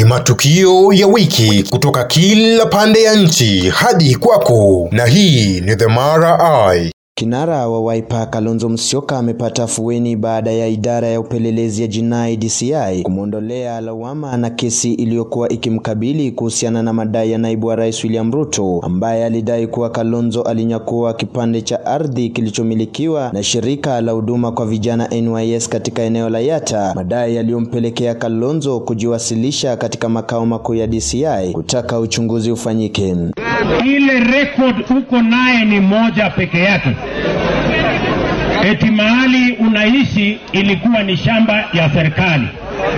ni matukio ya wiki kutoka kila pande ya nchi hadi kwako, na hii ni The Mara Eye. Kinara wa Wiper Kalonzo Musyoka amepata afueni baada ya idara ya upelelezi ya jinai DCI kumwondolea lawama na kesi iliyokuwa ikimkabili kuhusiana na madai ya naibu wa rais William Ruto ambaye alidai kuwa Kalonzo alinyakua kipande cha ardhi kilichomilikiwa na shirika la huduma kwa vijana NYS katika eneo la Yatta, madai yaliyompelekea Kalonzo kujiwasilisha katika makao makuu ya DCI kutaka uchunguzi ufanyike. Ile record uko naye ni moja peke yake, eti mahali unaishi ilikuwa ni shamba ya serikali,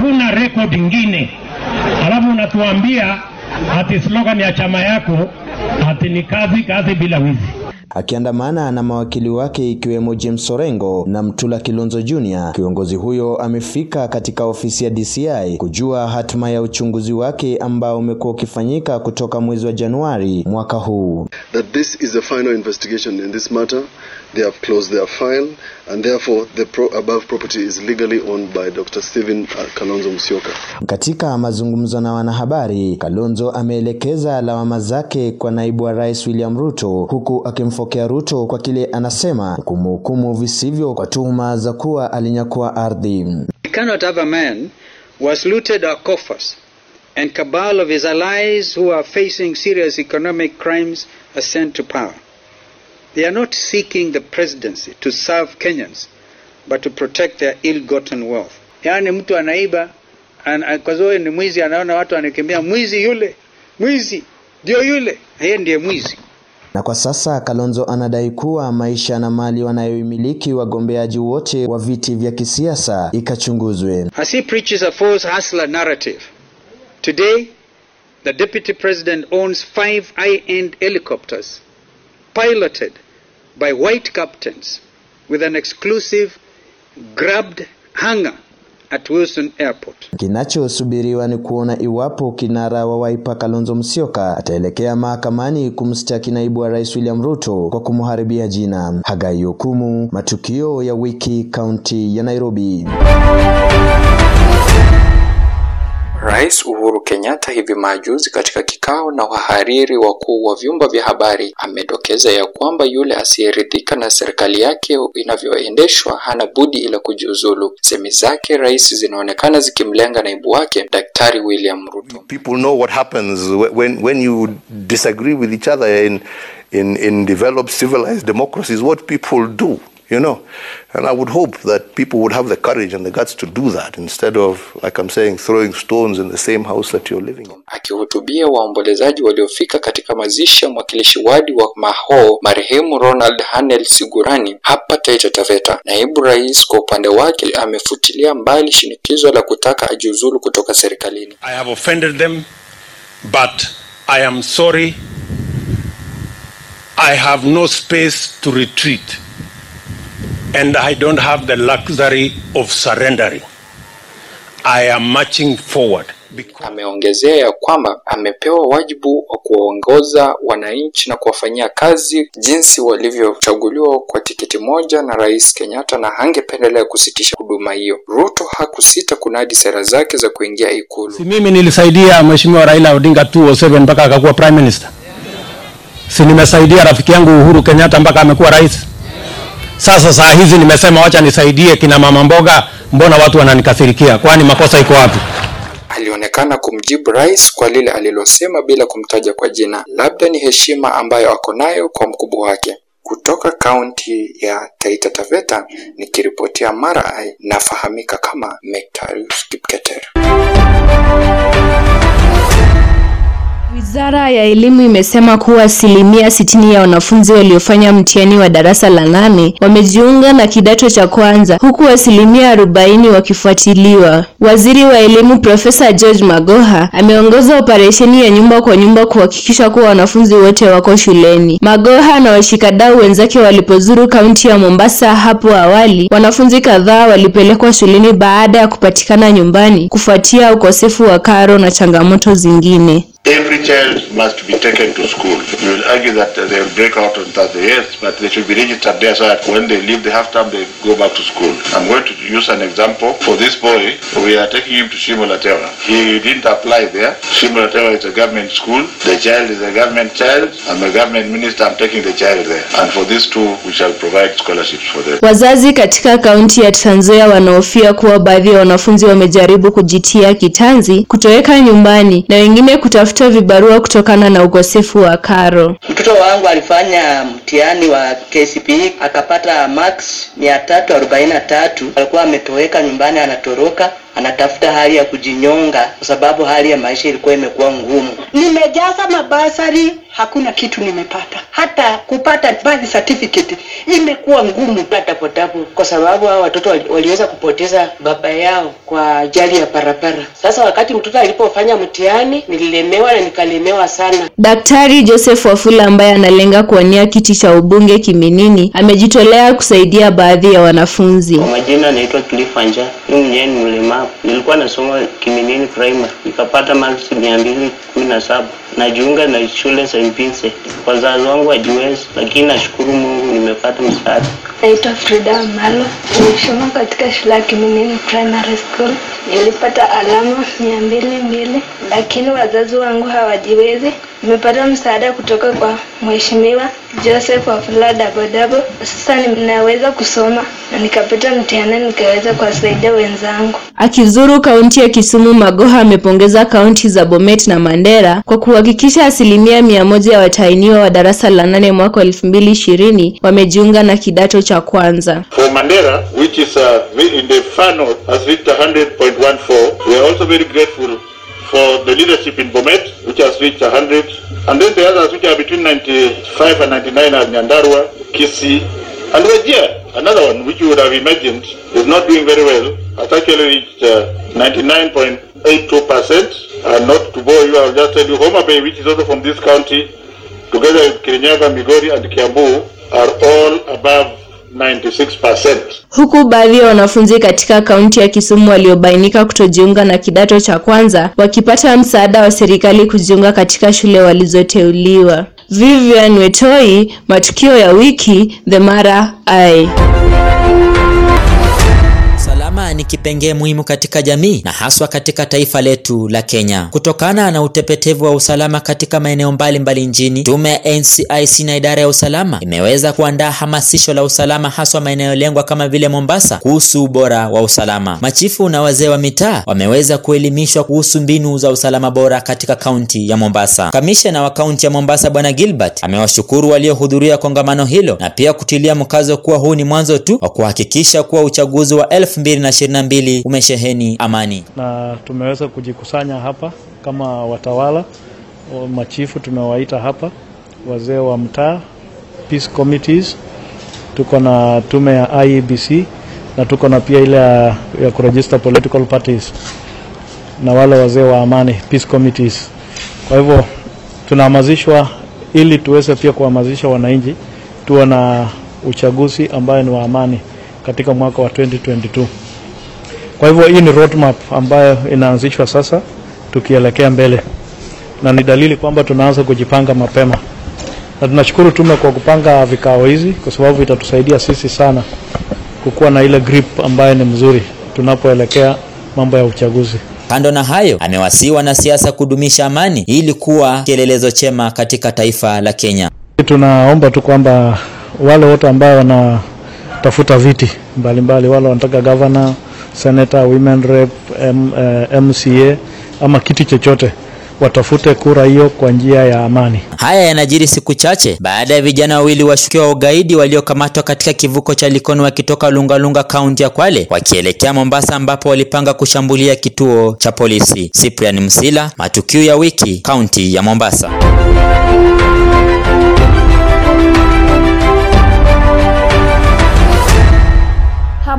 kuna rekodi ingine, alafu unatuambia ati slogan ya chama yako ati ni kazi kazi bila wizi. Akiandamana na mawakili wake ikiwemo James Orengo na Mtula Kilonzo Jr. Kiongozi huyo amefika katika ofisi ya DCI kujua hatima ya uchunguzi wake ambao umekuwa ukifanyika kutoka mwezi wa Januari mwaka huu. that this is a final investigation in this matter. They have closed their file, and therefore the pro above property is legally owned by Dr. Stephen uh, Kalonzo Musyoka. Katika mazungumzo na wanahabari, Kalonzo ameelekeza lawama zake kwa naibu wa rais William Ruto, huku akimfokea Ruto kwa kile anasema kumhukumu visivyo kwa tuhuma za kuwa alinyakua ardhi. We cannot have a man who has looted our coffers and cabal of his allies who are facing serious economic crimes ascend to power. They are not seeking the presidency to serve Kenyans, but to protect their ill-gotten wealth. Yaani mtu anaiba an, kwa sababu ni mwizi, anaona watu anakimbia, mwizi yule, mwizi ndio yule, yeye ndiye mwizi. Na kwa sasa Kalonzo anadai kuwa maisha na mali wanayoimiliki wagombeaji wote wa viti vya kisiasa ikachunguzwe. As he preaches a false hustler narrative, today the deputy president owns five high-end helicopters piloted by white captains with an exclusive grabbed hangar at Wilson Airport. Kinachosubiriwa ni kuona iwapo kinara wa Wiper Kalonzo Musyoka ataelekea mahakamani kumshtaki naibu wa rais William Ruto kwa kumharibia jina. Hagai Okumu, matukio ya wiki, kaunti ya Nairobi. Rais Uhuru Kenyatta hivi majuzi katika kikao na wahariri wakuu wa vyumba vya habari amedokeza ya kwamba yule asiyeridhika na serikali yake inavyoendeshwa hana budi ila kujiuzulu. Semi zake rais zinaonekana zikimlenga naibu wake Daktari William Ruto. people know what happens when when you disagree with each other in in in developed civilized democracies what people do you know and i would hope that people would have the courage and the guts to do that instead of like i'm saying throwing stones in the same house that you're living in Akihutubia waombolezaji waliofika katika mazishi ya mwakilishi wadi wa Maho marehemu Ronald Hanel Sigurani hapa Taita Taveta, naibu rais kwa upande wake amefutilia mbali shinikizo la kutaka ajiuzulu kutoka serikalini. I have offended them, but I am sorry. I have no space to retreat, and I don't have the luxury of surrendering. I am marching forward. Ameongezea ya kwamba amepewa wajibu wa kuwaongoza wananchi na kuwafanyia kazi jinsi walivyochaguliwa kwa tiketi moja na Rais Kenyatta na hangependelea kusitisha huduma hiyo. Ruto hakusita kunadi sera zake za kuingia ikulu. si mimi nilisaidia mheshimiwa Raila Odinga 2007 mpaka akakuwa prime minister, si nimesaidia rafiki yangu Uhuru Kenyatta mpaka amekuwa rais. Sasa saa hizi nimesema wacha nisaidie kina mama mboga, mbona watu wananikasirikia? Kwani makosa iko wapi? Alionekana kumjibu rais kwa lile alilosema bila kumtaja kwa jina, labda ni heshima ambayo ako nayo kwa mkubwa wake. Kutoka kaunti ya Taita Taveta nikiripotia Mara nafahamika kama Mectarius Kipketer. Wizara ya Elimu imesema kuwa asilimia sitini ya wanafunzi waliofanya mtihani wa darasa la nane wamejiunga na kidato cha kwanza huku asilimia arobaini wakifuatiliwa. Waziri wa Elimu Profesa George Magoha ameongoza operesheni ya nyumba kwa nyumba kuhakikisha kuwa wanafunzi wote wako shuleni. Magoha na washikadau wenzake walipozuru kaunti ya Mombasa hapo awali, wanafunzi kadhaa walipelekwa shuleni baada ya kupatikana nyumbani kufuatia ukosefu wa karo na changamoto zingine. Every child must be taken to school. You will argue that they will break out on Thursday, yes, but they should be registered there so that when they leave the half term, they go back to school. I'm going to use an example. For this boy, we are taking him to Shimolatewa. He didn't apply there. Shimolatewa is a government school. The child is a government child. I'm a government minister. I'm taking the child there. And for these two, we shall provide scholarships for them. Wazazi katika kaunti ya Trans Nzoia wanahofia kuwa baadhi ya wanafunzi wamejaribu kujitia kitanzi kutoweka nyumbani na wengine kutafuta vibarua kutokana na ukosefu wa karo. Mtoto wangu alifanya mtihani wa KCPE akapata max mia tatu arobaini na tatu. Alikuwa ametoweka nyumbani, anatoroka anatafuta hali ya kujinyonga kwa sababu hali ya maisha ilikuwa imekuwa ngumu. Nimejaza mabasari, hakuna kitu nimepata, hata kupata birth certificate imekuwa ngumu. Tapotapo kwa sababu hao watoto waliweza kupoteza baba yao kwa ajali ya barabara. Sasa wakati mtoto alipofanya mtihani, nililemewa na nikalemewa sana. Daktari Joseph Wafula ambaye analenga kuwania kiti cha ubunge Kiminini amejitolea kusaidia baadhi ya wanafunzi. Kwa majina naitwa Cliff Anja, mimi mwenyewe ni mlemavu. Nilikuwa nasoma Kiminini Primary, nikapata marks mia mbili kumi na saba. Najiunga na shule St. Vincent. Wazazi wangu hajiwezi, lakini nashukuru Mungu nimepata msaada. Naitwa Frida Malo, nimesoma katika shule ya Kiminini Primary School. Nilipata alama mia mbili mbili, lakini wazazi wangu hawajiwezi. Nimepata msaada kutoka kwa Mheshimiwa Joseph Wafula Dabodabo. Sasa ninaweza kusoma na nikapita mtihani nikaweza kuwasaidia wenzangu. Akizuru kaunti ya Kisumu, Magoha amepongeza kaunti za Bomet na Mandera kwa kuhakikisha asilimia mia moja ya watahiniwa wa darasa la nane mwaka wa elfu mbili ishirini wamejiunga na kidato cha kwanza. For Mandera, which is uh, in the far has reached 100.14. We are also very grateful for the leadership in Bomet, which has reached 100. And then the others, which are between 95 and 99, are Nyandarua, Kisii, and Wajir. Another one, which you would have imagined is not doing very well, has actually reached uh, 99.82%. And to you, I'll just tell Homa Bay, which is also from this county, together with Kirinyaga, Migori, and Kiambu, are all above 96%. Huku baadhi ya wanafunzi katika kaunti ya Kisumu waliobainika kutojiunga na kidato cha kwanza wakipata msaada wa serikali kujiunga katika shule walizoteuliwa. Vivian Wetoi, matukio ya wiki, The Mara Eye. Ni kipengee muhimu katika jamii na haswa katika taifa letu la Kenya. Kutokana na utepetevu wa usalama katika maeneo mbalimbali nchini, tume ya NCIC na idara ya usalama imeweza kuandaa hamasisho la usalama haswa maeneo lengwa kama vile Mombasa kuhusu ubora wa usalama. Machifu na wazee wa mitaa wameweza kuelimishwa kuhusu mbinu za usalama bora katika kaunti ya Mombasa. Kamishna wa kaunti ya Mombasa Bwana Gilbert amewashukuru waliohudhuria kongamano hilo na pia kutilia mkazo kuwa huu ni mwanzo tu wa kuhakikisha kuwa uchaguzi wa 2022 umesheheni amani. na tumeweza kujikusanya hapa kama watawala machifu, tumewaita hapa wazee wa mtaa, peace committees, tuko na tume ya IEBC na tuko na pia ile ya, ya kuregister political parties na wale wazee wa amani peace committees. Kwa hivyo tunahamasishwa ili tuweze pia kuhamasisha wananchi tuwe na uchaguzi ambayo ni wa amani katika mwaka wa 2022. Kwa hivyo hii ni roadmap ambayo inaanzishwa sasa tukielekea mbele, na ni dalili kwamba tunaanza kujipanga mapema, na tunashukuru tume kwa kupanga vikao hizi, kwa sababu itatusaidia sisi sana kukuwa na ile grip ambayo ni mzuri tunapoelekea mambo ya uchaguzi. Kando na hayo, amewasihi wanasiasa kudumisha amani ili kuwa kielelezo chema katika taifa la Kenya. Tunaomba tu kwamba wale wote ambao wanatafuta viti mbalimbali, wale wanataka governor, senator, women rep, M, eh, MCA ama kiti chochote, watafute kura hiyo kwa njia ya amani. Haya yanajiri siku chache baada ya vijana wawili washukiwa wa ugaidi waliokamatwa katika kivuko cha Likoni wakitoka Lungalunga kaunti ya Kwale wakielekea Mombasa ambapo walipanga kushambulia kituo cha polisi. Cyprian Msila, matukio ya wiki, kaunti ya Mombasa.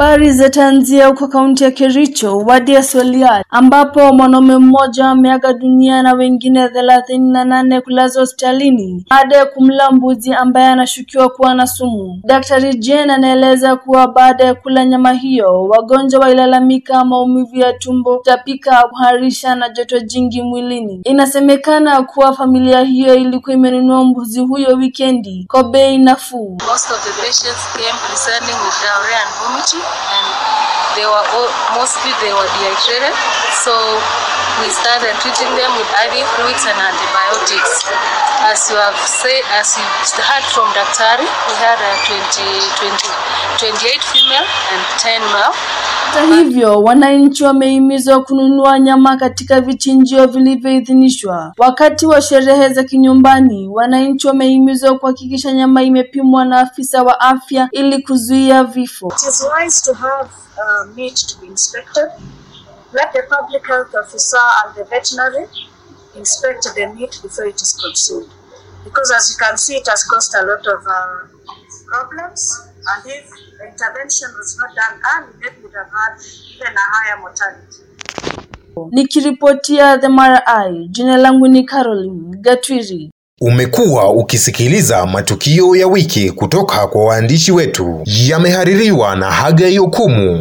Habari zitaanzia huko kaunti ya Kericho, wadi ya Soliat, ambapo mwanaume mmoja ameaga dunia na wengine thelathini na nane kulazwa hospitalini baada ya kumla mbuzi ambaye anashukiwa kuwa na sumu. Daktari Jane anaeleza kuwa baada ya kula nyama hiyo, wagonjwa walilalamika maumivu ya tumbo, kutapika, kuharisha na joto jingi mwilini. Inasemekana kuwa familia hiyo ilikuwa imenunua mbuzi huyo wikendi kwa bei nafuu. Most of the patients came presenting with diarrhea and vomiting, and they were all, mostly they were dehydrated. So we started treating them with IV fluids and antibiotics. As you have said, as you heard from Daktari, we had a 20, 20, 28 female and 10 male. Hata hivyo, wananchi wamehimizwa kununua nyama katika vichinjio vilivyoidhinishwa. Wakati wa sherehe za kinyumbani, wananchi wamehimizwa kuhakikisha nyama imepimwa na afisa wa afya ili kuzuia vifo. It is wise to have uh, meat to be inspected. Let the public health officer and the veterinary inspect the meat before it is consumed. Because as you can see, it has caused a lot of uh, problems. And if the intervention was not done early, then we would have had even a higher mortality. Nikiripotia The Mara jina langu ni Caroline Gatwiri. Umekuwa ukisikiliza matukio ya wiki kutoka kwa waandishi wetu, yamehaririwa na Hagai Okumu.